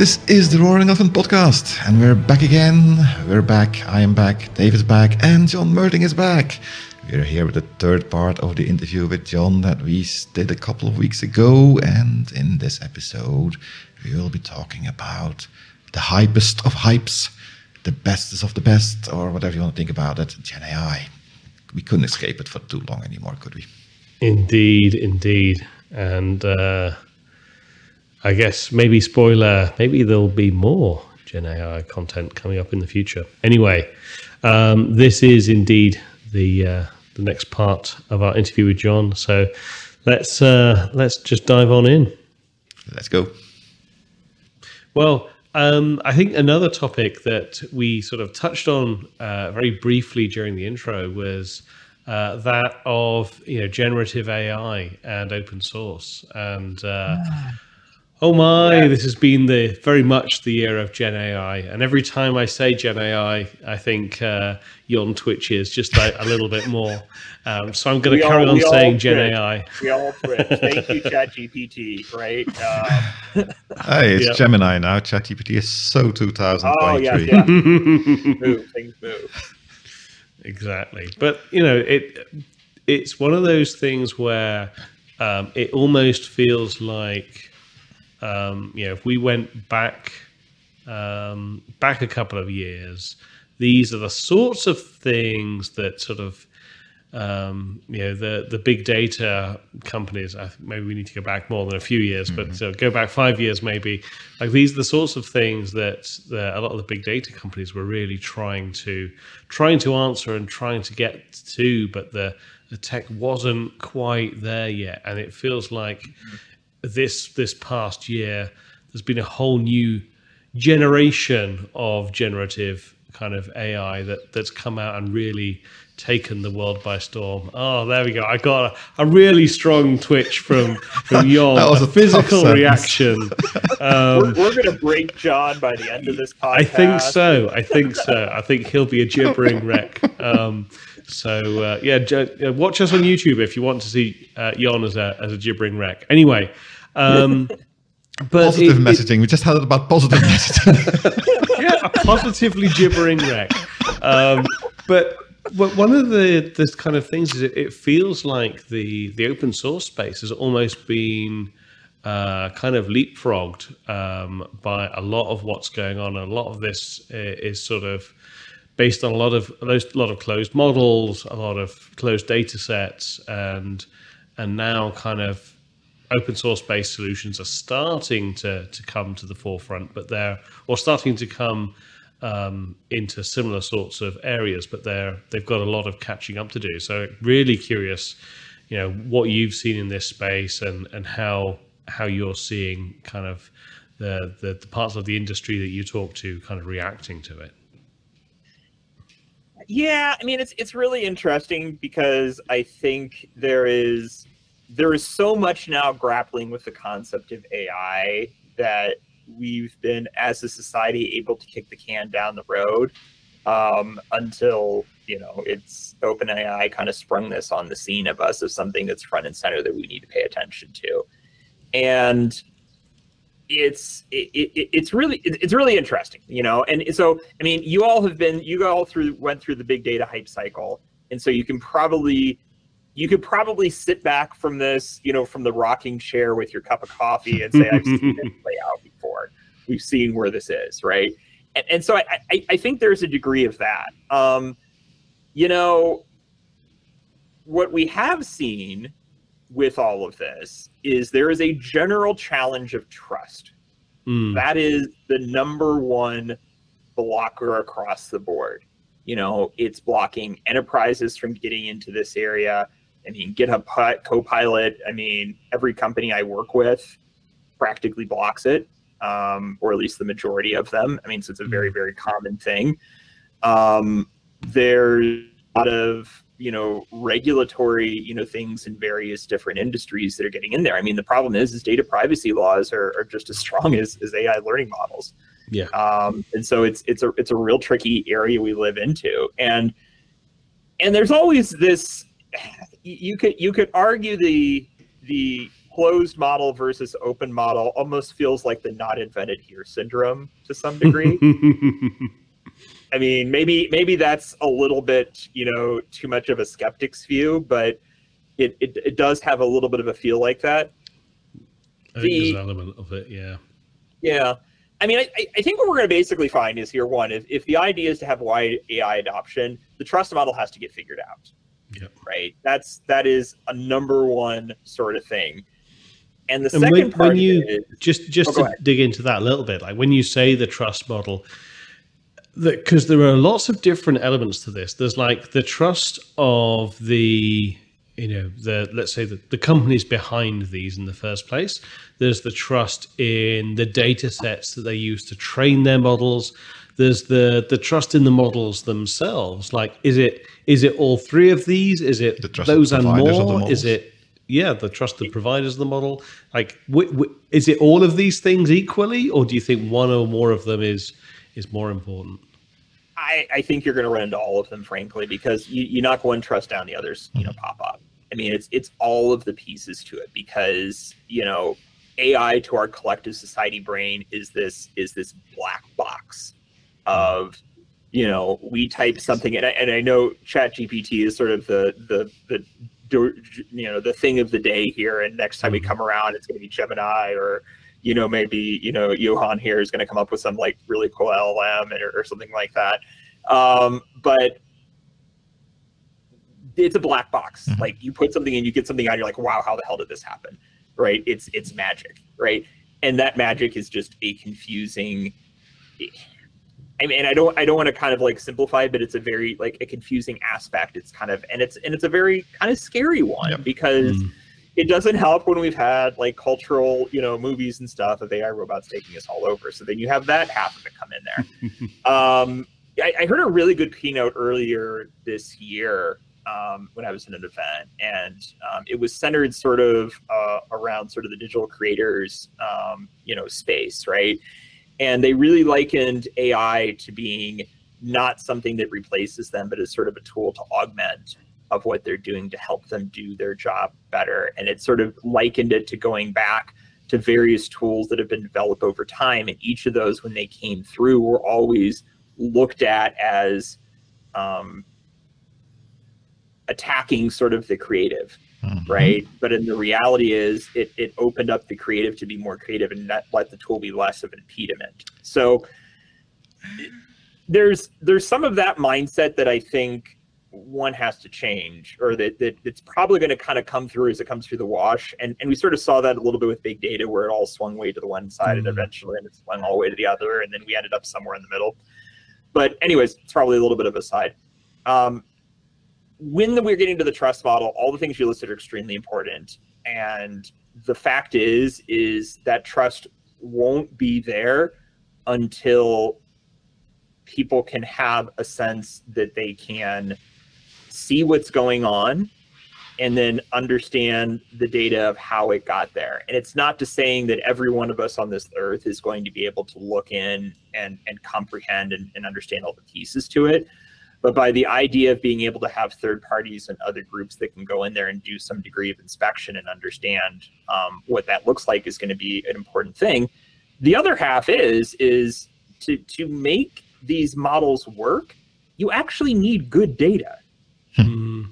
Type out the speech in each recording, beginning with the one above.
This is the Roaring Elephant podcast, and we're back again. We're back. I am back. David's back, and John Mertic is back. We're here with the third part of the interview with John that we did a couple of weeks ago, and in this episode, we will be talking about the hypest of hypes, the bestest of the best, or whatever you want to think about it, Gen AI. We couldn't escape it for too long anymore, could we? Indeed, indeed, and. Uh I guess maybe spoiler, maybe there'll be more Gen AI content coming up in the future. Anyway, um, this is indeed the uh, the next part of our interview with John. So let's uh, let's just dive on in. Let's go. Well, um, I think another topic that we sort of touched on uh, very briefly during the intro was uh, that of you know generative AI and open source and. Uh, ah. Oh my, yeah. this has been the very much the year of Gen AI. And every time I say Gen AI, I think uh, Yon twitches just a, a little bit more. Um, so I'm going to carry all, on saying Gen AI. We all twitch. Thank you, ChatGPT, right? Um, hey, it's yep. Gemini now. ChatGPT is so 2023. Oh, yeah, yeah. move, things move. Exactly. But, you know, it it's one of those things where um, it almost feels like um, you know, if we went back um, back a couple of years, these are the sorts of things that sort of um, you know the the big data companies. I think maybe we need to go back more than a few years, mm-hmm. but uh, go back five years maybe. Like these are the sorts of things that the, a lot of the big data companies were really trying to trying to answer and trying to get to, but the the tech wasn't quite there yet, and it feels like. Mm-hmm this this past year, there's been a whole new generation of generative kind of AI that that's come out and really taken the world by storm. Oh, there we go. I got a, a really strong twitch from from Yon. that was a, a physical reaction. Um, we're, we're going to break John by the end of this podcast. I think so. I think so. I think he'll be a gibbering wreck. Um, so uh, yeah, j- watch us on YouTube if you want to see uh, Yon as a as a gibbering wreck. Anyway, um, but positive it, messaging. It, we just had it about positive messaging. yeah, a positively gibbering wreck. Um, but one of the the kind of things is it, it, feels like the the open source space has almost been uh, kind of leapfrogged um, by a lot of what's going on. A lot of this is sort of based on a lot of a lot of closed models, a lot of closed data sets, and and now kind of open source based solutions are starting to to come to the forefront, but they're or starting to come um, into similar sorts of areas, but they're they've got a lot of catching up to do. So really curious, you know, what you've seen in this space and and how how you're seeing kind of the, the, the parts of the industry that you talk to kind of reacting to it. Yeah, I mean it's it's really interesting because I think there is there is so much now grappling with the concept of AI that we've been as a society able to kick the can down the road um, until you know it's OpenAI kind of sprung this on the scene of us as something that's front and center that we need to pay attention to, and it's it, it, it's really it's really interesting, you know. And so I mean, you all have been you all through went through the big data hype cycle, and so you can probably you could probably sit back from this, you know, from the rocking chair with your cup of coffee and say, I've seen it play out before. We've seen where this is, right? And, and so I, I, I, think there's a degree of that. Um, you know, what we have seen with all of this is there is a general challenge of trust. Mm. That is the number one blocker across the board. You know, it's blocking enterprises from getting into this area I mean, GitHub Copilot, I mean, every company I work with practically blocks it, um, or at least the majority of them. I mean, so it's a very, mm-hmm. very common thing. Um, there's a lot of you know regulatory you know things in various different industries that are getting in there. I mean the problem is is data privacy laws are, are just as strong as, as ai learning models. Yeah. Um, and so it's it's a it's a real tricky area we live into. And and there's always this you could you could argue the the closed model versus open model almost feels like the not invented here syndrome to some degree. I mean, maybe maybe that's a little bit, you know, too much of a skeptic's view, but it, it, it does have a little bit of a feel like that. I think the, there's an element of it, yeah. Yeah. I mean, I, I think what we're going to basically find is here one, if, if the idea is to have wide AI adoption, the trust model has to get figured out. Yep. Right. That's that is a number one sort of thing. And the and second when, part when you is, just just oh, to dig into that a little bit, like when you say the trust model, because there are lots of different elements to this. There's like the trust of the you know the let's say the, the companies behind these in the first place. There's the trust in the data sets that they use to train their models. There's the the trust in the models themselves. Like is it is it all three of these? Is it the those and more? Is it yeah the trusted providers of the model? Like w- w- is it all of these things equally or do you think one or more of them is is more important I, I think you're going to run into all of them, frankly, because you, you knock one trust down, the others, you know, pop up. I mean, it's it's all of the pieces to it because you know AI to our collective society brain is this is this black box of you know we type something and I, and I know ChatGPT is sort of the the the you know the thing of the day here and next time we mm-hmm. come around it's going to be Gemini or you know maybe you know Johan here is going to come up with some like really cool LLM or, or something like that um, but it's a black box. Mm-hmm. Like you put something in, you get something out, you're like, wow, how the hell did this happen? Right? It's it's magic, right? And that magic is just a confusing. I mean, I don't I don't want to kind of like simplify it, but it's a very like a confusing aspect. It's kind of and it's and it's a very kind of scary one because. Mm. It doesn't help when we've had like cultural, you know, movies and stuff of AI robots taking us all over. So then you have that half of it come in there. um, I, I heard a really good keynote earlier this year um, when I was in an event, and um, it was centered sort of uh, around sort of the digital creators, um, you know, space, right? And they really likened AI to being not something that replaces them, but as sort of a tool to augment of what they're doing to help them do their job better. And it sort of likened it to going back to various tools that have been developed over time, and each of those, when they came through, were always looked at as um, attacking sort of the creative mm-hmm. right but in the reality is it, it opened up the creative to be more creative and not let the tool be less of an impediment so there's there's some of that mindset that i think one has to change or that, that it's probably going to kind of come through as it comes through the wash and and we sort of saw that a little bit with big data where it all swung way to the one side mm-hmm. and eventually and it swung all the way to the other and then we ended up somewhere in the middle but anyways it's probably a little bit of a side um, when we're getting to the trust model, all the things you listed are extremely important. And the fact is, is that trust won't be there until people can have a sense that they can see what's going on and then understand the data of how it got there. And it's not to saying that every one of us on this earth is going to be able to look in and, and comprehend and, and understand all the pieces to it but by the idea of being able to have third parties and other groups that can go in there and do some degree of inspection and understand um, what that looks like is going to be an important thing. The other half is is to to make these models work, you actually need good data. Hmm.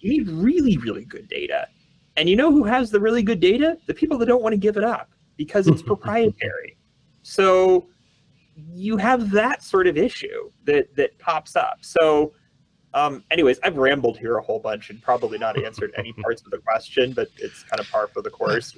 You need really really good data, and you know who has the really good data? The people that don't want to give it up because it's proprietary. So you have that sort of issue that that pops up. So, um, anyways, I've rambled here a whole bunch and probably not answered any parts of the question, but it's kind of par for the course.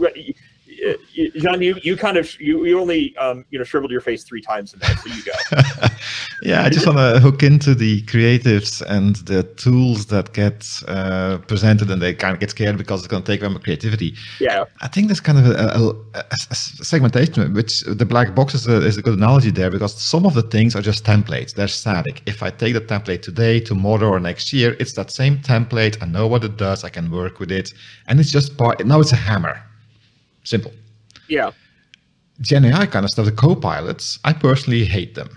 John, you, you kind of you, you only um, you know shriveled your face three times in there, so you go. yeah, I just want to hook into the creatives and the tools that get uh, presented, and they kind of get scared because it's going to take them creativity. Yeah, I think there's kind of a, a, a segmentation, which the black box is a, is a good analogy there because some of the things are just templates; they're static. If I take the template today, tomorrow, or next year, it's that same template. I know what it does. I can work with it, and it's just part. Now it's a hammer Simple. Yeah. Gen AI kind of stuff, the co-pilots, I personally hate them.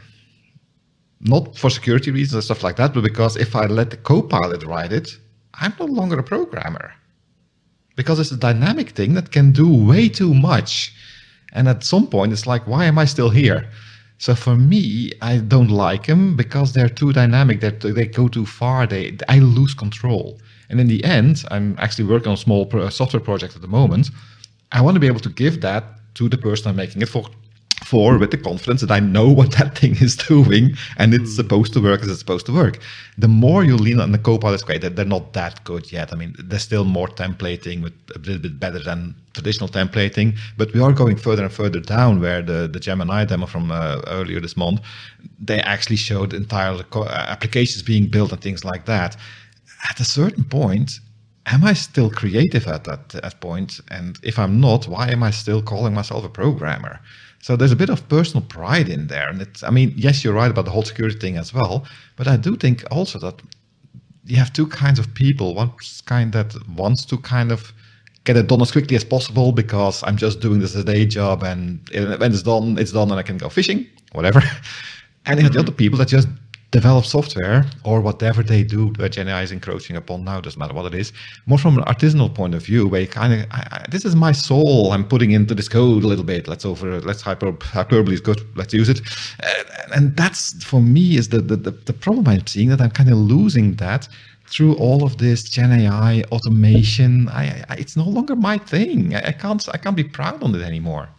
Not for security reasons and stuff like that, but because if I let the co-pilot write it, I'm no longer a programmer. because it's a dynamic thing that can do way too much. And at some point, it's like, why am I still here? So for me, I don't like them because they're too dynamic. That they go too far. They I lose control. And in the end, I'm actually working on a small pro- software project at the moment. I want to be able to give that to the person I'm making it for for with the confidence that I know what that thing is doing and it's mm. supposed to work as it's supposed to work. The more you lean on the Copilot, it's great. They're not that good yet. I mean, there's still more templating with a little bit better than traditional templating, but we are going further and further down where the, the Gemini demo from uh, earlier this month, they actually showed entire uh, applications being built and things like that. At a certain point, am I still creative at that, at point? And if I'm not, why am I still calling myself a programmer? So there's a bit of personal pride in there. And it's, I mean, yes, you're right about the whole security thing as well. But I do think also that you have two kinds of people. One kind that wants to kind of get it done as quickly as possible because I'm just doing this as a day job. And when it's done, it's done and I can go fishing, whatever. and mm-hmm. the other people that just develop software or whatever they do that GenAI is encroaching upon now, doesn't matter what it is, more from an artisanal point of view, where you kind of, this is my soul I'm putting into this code a little bit. Let's over, let's hyper, hyperbole is good, let's use it. And, and that's, for me, is the, the, the, the problem I'm seeing that I'm kind of losing that through all of this Gen AI automation. I, I, it's no longer my thing. I, I can't, I can't be proud on it anymore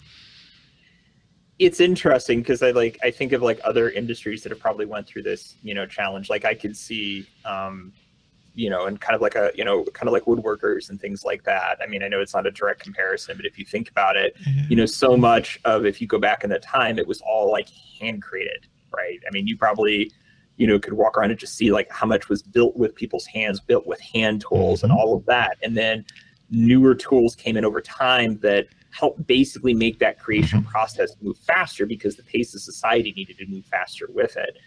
it's interesting because I like I think of like other industries that have probably went through this you know challenge. Like I could see, um, you know, and kind of like a you know kind of like woodworkers and things like that. I mean, I know it's not a direct comparison, but if you think about it, you know, so much of if you go back in the time, it was all like hand created, right? I mean, you probably you know could walk around and just see like how much was built with people's hands, built with hand tools, mm-hmm. and all of that, and then newer tools came in over time that help basically make that creation mm-hmm. process move faster because the pace of society needed to move faster with it.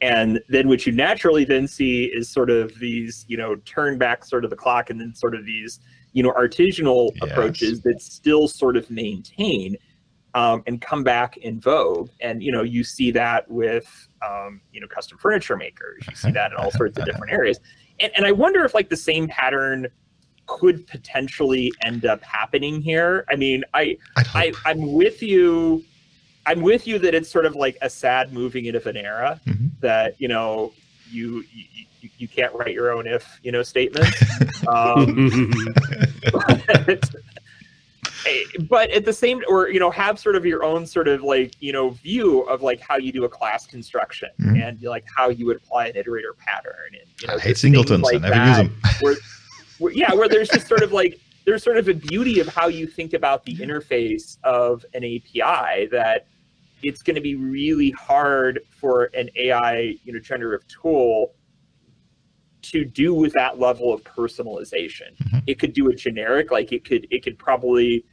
And then what you naturally then see is sort of these, you know, turn back sort of the clock and then sort of these, you know, artisanal yes. approaches that still sort of maintain um, and come back in vogue. And, you know, you see that with, um, you know, custom furniture makers. You see that in all sorts of different areas. And, and I wonder if like the same pattern could potentially end up happening here. I mean, I, I I'm with you. I'm with you that it's sort of like a sad moving into an era mm-hmm. that you know you, you you can't write your own if you know statement. um, but, but at the same or you know have sort of your own sort of like you know view of like how you do a class construction mm-hmm. and like how you would apply an iterator pattern and you know I hate singletons like I never use them where, where, yeah, where there's just sort of like there's sort of a beauty of how you think about the interface of an API that it's going to be really hard for an AI, you know, generative tool to do with that level of personalization. Mm-hmm. It could do a generic, like it could it could probably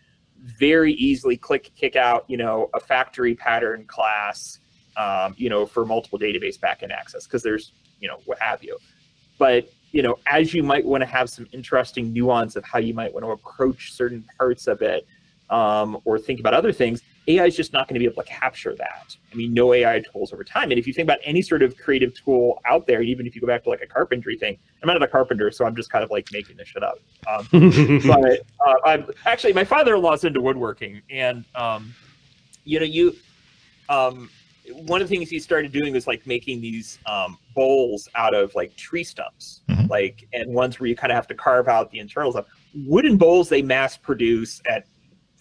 very easily click kick out, you know, a factory pattern class, um, you know, for multiple database backend access because there's, you know, what have you. But you know, as you might want to have some interesting nuance of how you might want to approach certain parts of it um, or think about other things, AI is just not going to be able to capture that. I mean, no AI tools over time. And if you think about any sort of creative tool out there, even if you go back to like a carpentry thing, I'm not a carpenter, so I'm just kind of like making this shit up. Um, but uh, I'm actually my father-in-law's into woodworking, and um, you know, you um, one of the things he started doing was like making these um, bowls out of like tree stumps, mm-hmm. like and ones where you kind of have to carve out the internals of wooden bowls they mass produce at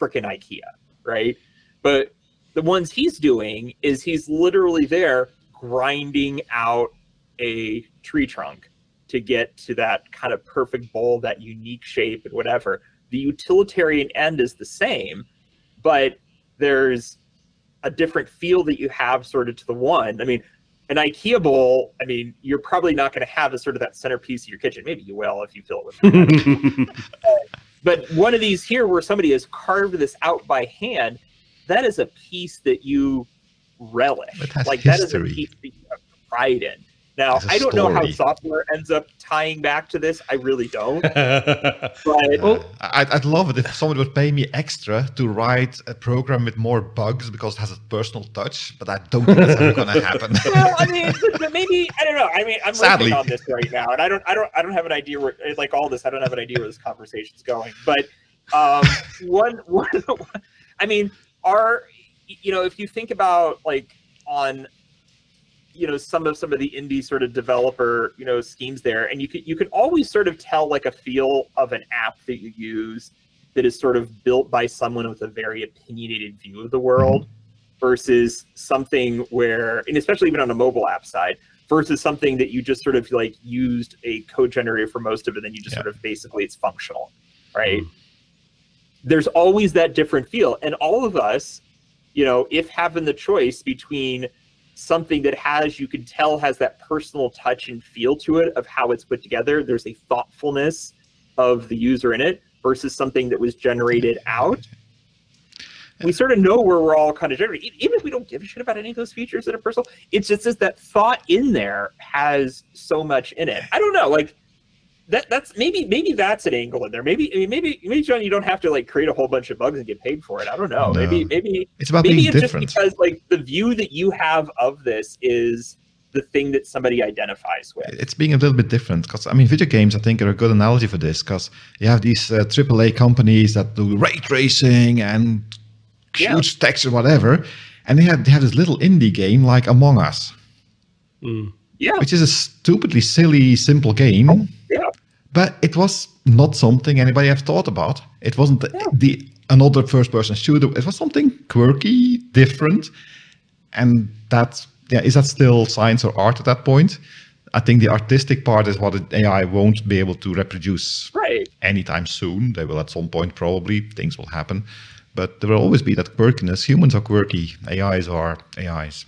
freaking IKEA, right? But the ones he's doing is he's literally there grinding out a tree trunk to get to that kind of perfect bowl, that unique shape and whatever. The utilitarian end is the same, but there's a different feel that you have sort of to the one. I mean, an IKEA bowl, I mean, you're probably not going to have a sort of that centerpiece of your kitchen. Maybe you will if you fill it with. but one of these here, where somebody has carved this out by hand, that is a piece that you relish. Like history. that is a piece that you have pride in. Now, I don't know how software ends up tying back to this. I really don't. But Uh, I'd, I'd love it if someone would pay me extra to write a program with more bugs because it has a personal touch, but I don't think that's ever going to happen. well, I mean, but maybe I don't know. I mean, I'm Sadly. working on this right now, and I don't, I don't, I don't have an idea where, like all this, I don't have an idea where this conversation's going. But um, one, one, I mean, are you know, if you think about like on, you know, some of some of the indie sort of developer, you know, schemes there, and you can you can always sort of tell like a feel of an app that you use that is sort of built by someone with a very opinionated view of the world mm-hmm. versus something where, and especially even on a mobile app side, versus something that you just sort of like used a code generator for most of it, then you just Yeah. sort of basically it's functional, right? Mm-hmm. There's always that different feel, and all of us, you know, if having the choice between something that has you can tell has that personal touch and feel to it of how it's put together. There's a thoughtfulness of the user in it versus something that was generated out. We sort of know where we're all kind of generating E- even if we don't give a shit about any of those features that are personal it's just that thought in there has so much in it. I don't know like that that's maybe maybe that's an angle in there maybe I mean, maybe maybe john you don't have to like create a whole bunch of bugs and get paid for it i don't know No. maybe maybe It's about maybe being it's different. just because like the view that you have of this is the thing that somebody identifies with it's being a little bit different because I mean, video games I think are a good analogy for this because you have these uh, AAA companies that do ray tracing and Yeah. huge text or whatever, and they have they have this little indie game like Among Us, Mm. yeah which is a stupidly silly, simple game. yeah But it was not something anybody have thought about. It wasn't the, Yeah. the another first-person shooter. It was something quirky, different, and that yeah. Is that still science or art at that point? I think the artistic part is what AI won't be able to reproduce right anytime soon. They will at some point probably things will happen, but there will always be that quirkiness. Humans are quirky. AIs are AIs.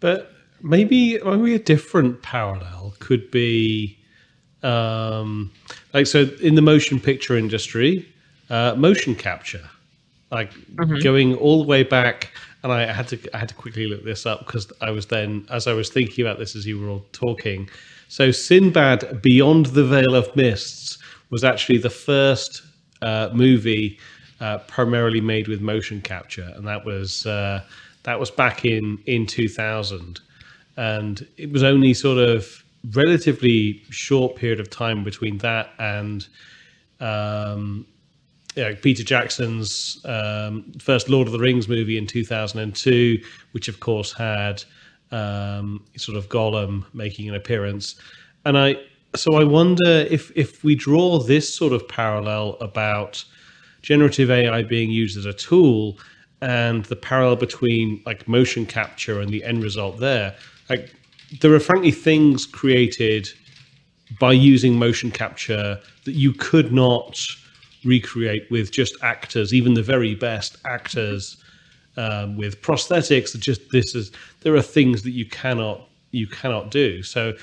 But maybe maybe a different parallel could be um, like so in the motion picture industry, uh, motion capture, like going all the way back. And I had to I had to quickly look this up because I was then as I was thinking about this as you were all talking. So Sinbad Beyond the Veil of Mists was actually the first uh, movie uh, primarily made with motion capture, and that was uh, that was back in in 2000, and it was only sort of relatively short period of time between that and um, yeah, Peter Jackson's um, first Lord of the Rings movie in 2002, which of course had um, sort of Gollum making an appearance, and I so I wonder if if we draw this sort of parallel about generative AI being used as a tool and the parallel between like motion capture and the end result there, like there are frankly things created by using motion capture that you could not recreate with just actors, even the very best actors um, with prosthetics. Just this is there are things that you cannot you cannot do. So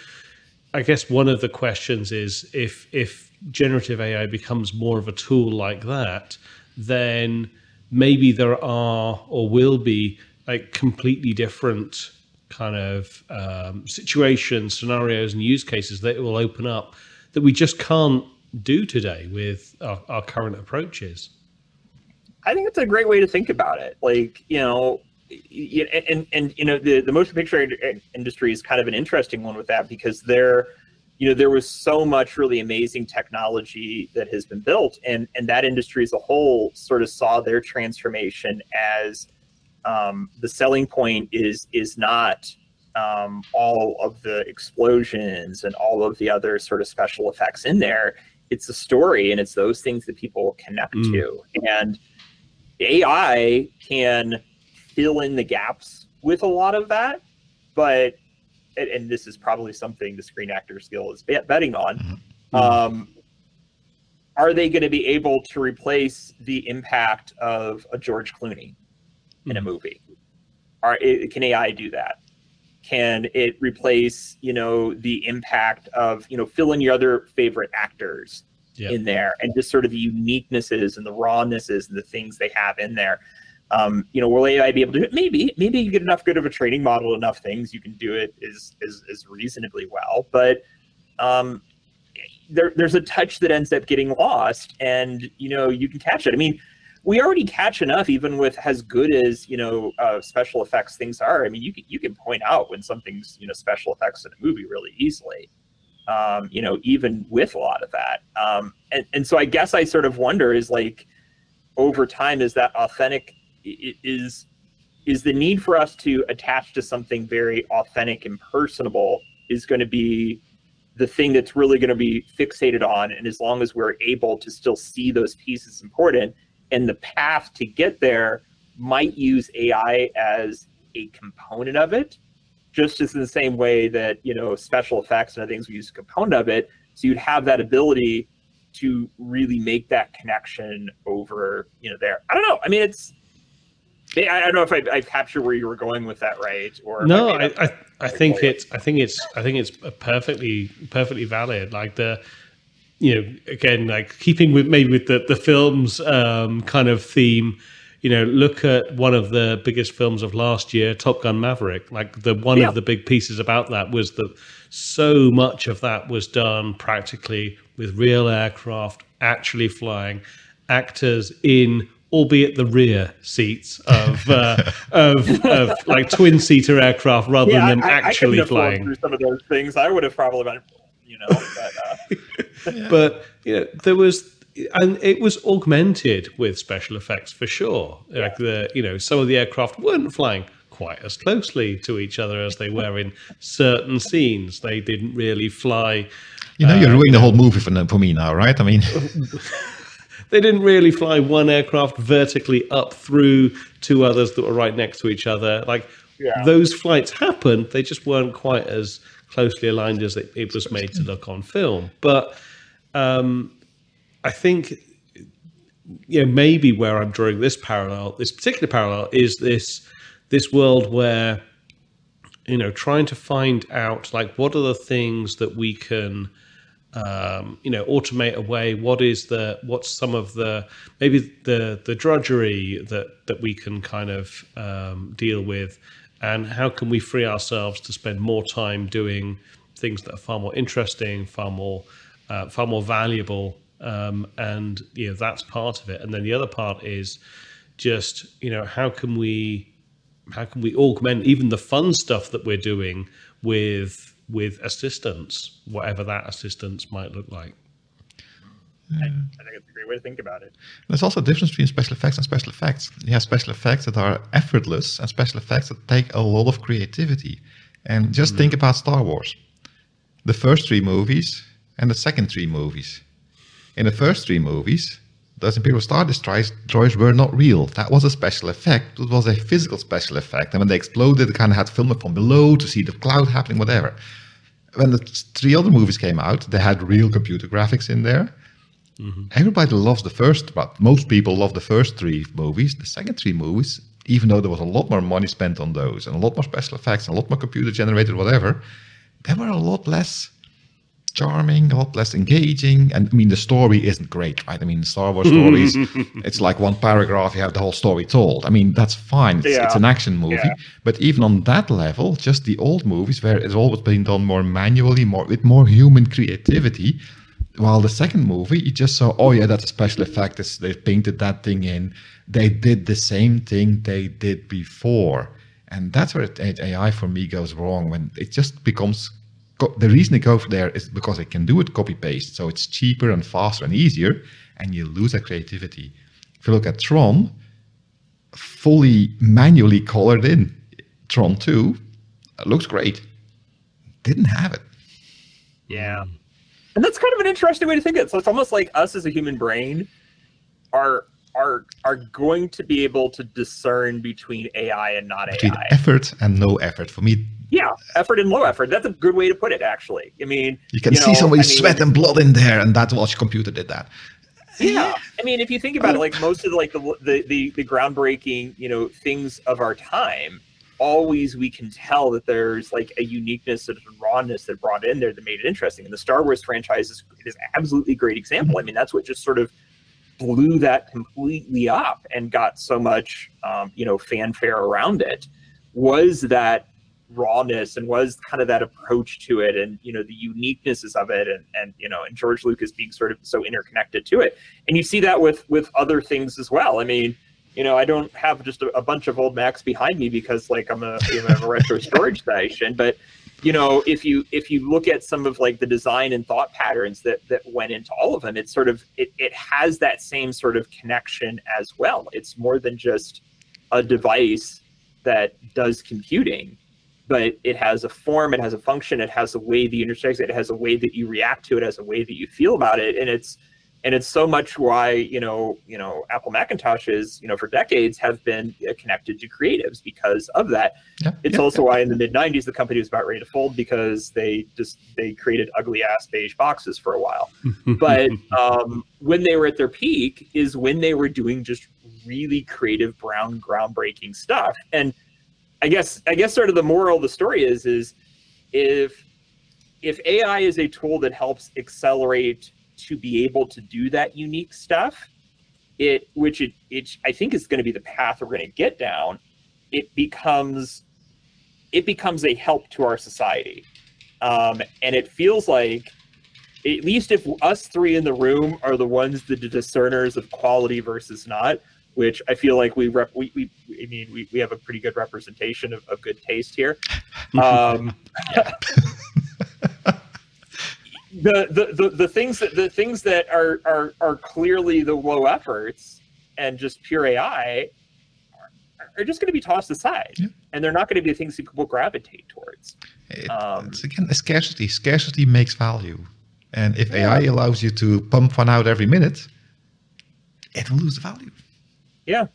I guess one of the questions is if if generative AI becomes more of a tool like that, then maybe there are or will be like completely different kind of um, situations, scenarios, and use cases that will open up that we just can't do today with our, our current approaches. I think it's a great way to think about it. Like, you know, and, and, and you know, the, the motion picture industry is kind of an interesting one with that because there, you know, there was so much really amazing technology that has been built, and and that industry as a whole sort of saw their transformation as um, the selling point is is not um, all of the explosions and all of the other sort of special effects in there. It's the story, and it's those things that people connect Mm. to, and AI can fill in the gaps with a lot of that, but and, and this is probably something the Screen Actors Guild is betting on. Um, are they going to be able to replace the impact of a George Clooney in a Mhm. movie? Are can AI do that? Can it replace you know the impact of you know fill in your other favorite actors in there and just sort of the uniquenesses and the rawnesses and the things they have in there. Um, you know, will AI be able to do it? Maybe, maybe you get enough good of a training model, enough things, you can do it is is, is reasonably well. But um, there, there's a touch that ends up getting lost, and you know, you can catch it. I mean, we already catch enough, even with as good as you know uh, special effects things are. I mean, you can you can point out when something's you know special effects in a movie really easily. Um, you know, even with a lot of that. Um, and, and so I guess I sort of wonder is like over time, is that authentic is is the need for us to attach to something very authentic and personable is going to be the thing that's really going to be fixated on and as long as we're able to still see those pieces important and the path to get there might use ai as a component of it just as in the same way that you know special effects and other things we use a component of it so you'd have that ability to really make that connection over you know there i don't know i mean it's I don't know if I, I captured where you were going with that, right? Or no, I, I, I, I think it's I think it's I think it's perfectly perfectly valid. Like the you know again like keeping with maybe with the the film's um, kind of theme. You know, look at one of the biggest films of last year, Top Gun Maverick. Like the one yeah. of the big pieces about that was that so much of that was done practically with real aircraft actually flying, actors in albeit the rear seats of uh, of, of like twin seater aircraft rather yeah, than them I, actually I flying. Through some of those things, I would have probably been, you know, but, uh... but you know, there was. And it was augmented with special effects for sure. Like the, you know, some of the aircraft weren't flying quite as closely to each other as they were in certain scenes. They didn't really fly. You know, you're uh, ruining the whole movie for, for me now, right? I mean, they didn't really fly one aircraft vertically up through two others that were right next to each other. Like yeah. those flights happened, they just weren't quite as closely aligned as it, it was made to look on film. But um, I think you know maybe where I'm drawing this parallel, this particular parallel, is this this world where you know trying to find out like what are the things that we can um, you know automate away? What is the what's some of the maybe the the drudgery that that we can kind of um, deal with? And how can we free ourselves to spend more time doing things that are far more interesting far more uh, far more valuable um, and you know that's part of it and then the other part is just you know how can we how can we augment even the fun stuff that we're doing with with assistance, whatever that assistance might look like. I, I, think it's a great way to think about it. There's also a difference between special effects and special effects. You have special effects that are effortless and special effects that take a lot of creativity. And just mm. think about Star Wars. The first three movies and the second three movies. In the first three movies, those Imperial Star Destroyers were not real. That was a special effect. It was a physical special effect. And when they exploded, they kind of had to film it from below to see the cloud happening, whatever when the three other movies came out, they had real computer graphics in there. Mm-hmm. Everybody loves the first, but most people love the first three movies. The second three movies, even though there was a lot more money spent on those and a lot more special effects and a lot more computer generated whatever, they were a lot less charming, a lot less engaging. And I mean, the story isn't great, right? I mean, Star Wars stories, it's like one paragraph, you have the whole story told. I mean, that's fine. It's, yeah. it's an action movie. Yeah. But even on that level, just the old movies where it's always been done more manually, more with more human creativity. While the second movie, you just saw, oh yeah, that's a special effect. It's, they painted that thing in. They did the same thing they did before. And that's where AI for me goes wrong when it just becomes the reason they go for there is because they can do it copy paste, so it's cheaper and faster and easier, and you lose that creativity. If you look at Tron, fully manually colored in, Tron 2 looks great. Didn't have it. Yeah. And that's kind of an interesting way to think of it. So it's almost like us as a human brain are are are going to be able to discern between AI and not between AI. Effort and no effort. For me, yeah, effort and low effort. That's a good way to put it, actually. I mean, you can you see know, somebody's I mean, sweat and blood in there, and that your computer did that. Yeah, I mean, if you think about it, like most of the, like the, the the the groundbreaking, you know, things of our time, always we can tell that there's like a uniqueness and rawness that brought in there that made it interesting. And the Star Wars franchise is, is absolutely great example. I mean, that's what just sort of blew that completely up and got so much um, you know fanfare around it was that rawness and was kind of that approach to it and you know the uniquenesses of it and and you know and George Lucas being sort of so interconnected to it. And you see that with with other things as well. I mean you know I don't have just a, a bunch of old Macs behind me because like I'm a, you know, I'm a retro storage station but you know if you if you look at some of like the design and thought patterns that that went into all of them it's sort of it, it has that same sort of connection as well. It's more than just a device that does computing but it has a form, it has a function, it has a way that you intersect it, has a way that you react to it, it has a way that you feel about it, and it's and it's so much why you know you know Apple Macintoshes you know for decades have been uh, connected to creatives because of that. Yeah, it's yeah, also yeah. why in the mid '90s the company was about ready to fold because they just they created ugly ass beige boxes for a while. but um, when they were at their peak is when they were doing just really creative, brown, groundbreaking stuff and I guess I guess sort of the moral of the story is is if if AI is a tool that helps accelerate to be able to do that unique stuff, it which it, it I think is going to be the path we're going to get down. It becomes it becomes a help to our society, um, and it feels like at least if us three in the room are the ones the discerners of quality versus not, which I feel like we rep we, we I mean we, we have a pretty good representation of, of good taste here. Um, the, the, the the things that the things that are are are clearly the low efforts and just pure AI are, just going to be tossed aside, yeah. and they're not going to be the things that people gravitate towards. It, um, it's again a scarcity. Scarcity makes value, and if yeah. AI allows you to pump one out every minute, it will lose value yeah.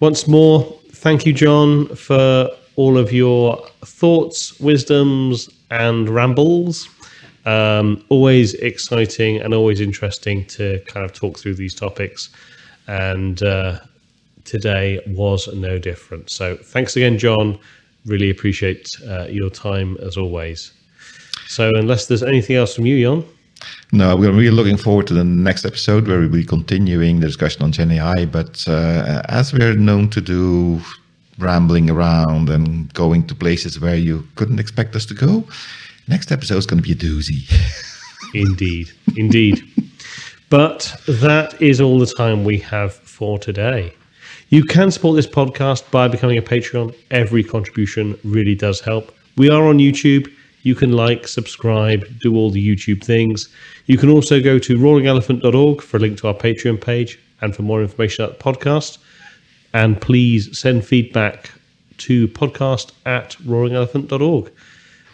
Once more, thank you, John, for all of your thoughts, wisdoms, and rambles. Um, always exciting and always interesting to kind of talk through these topics. And uh, today was no different. So thanks again, John. Really appreciate uh, your time as always. So, unless there's anything else from you, Jon. No, we're really looking forward to the next episode where we'll be continuing the discussion on Gen AI. But uh, as we're known to do, rambling around and going to places where you couldn't expect us to go, next episode is going to be a doozy. indeed, indeed. But that is all the time we have for today. You can support this podcast by becoming a Patreon. Every contribution really does help. We are on YouTube. You can like, subscribe, do all the YouTube things. You can also go to roaringelephant.org for a link to our Patreon page and for more information about the podcast. And please send feedback to podcast at roaringelephant.org.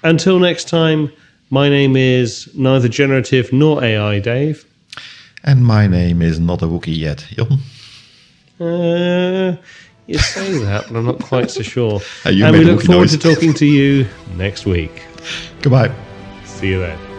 Until next time, my name is neither generative nor AI, Dave. And my name is not a Wookiee yet, Jon. Uh, you say that, but I'm not quite so sure. and we look forward noise. to talking to you next week. Goodbye. See you then.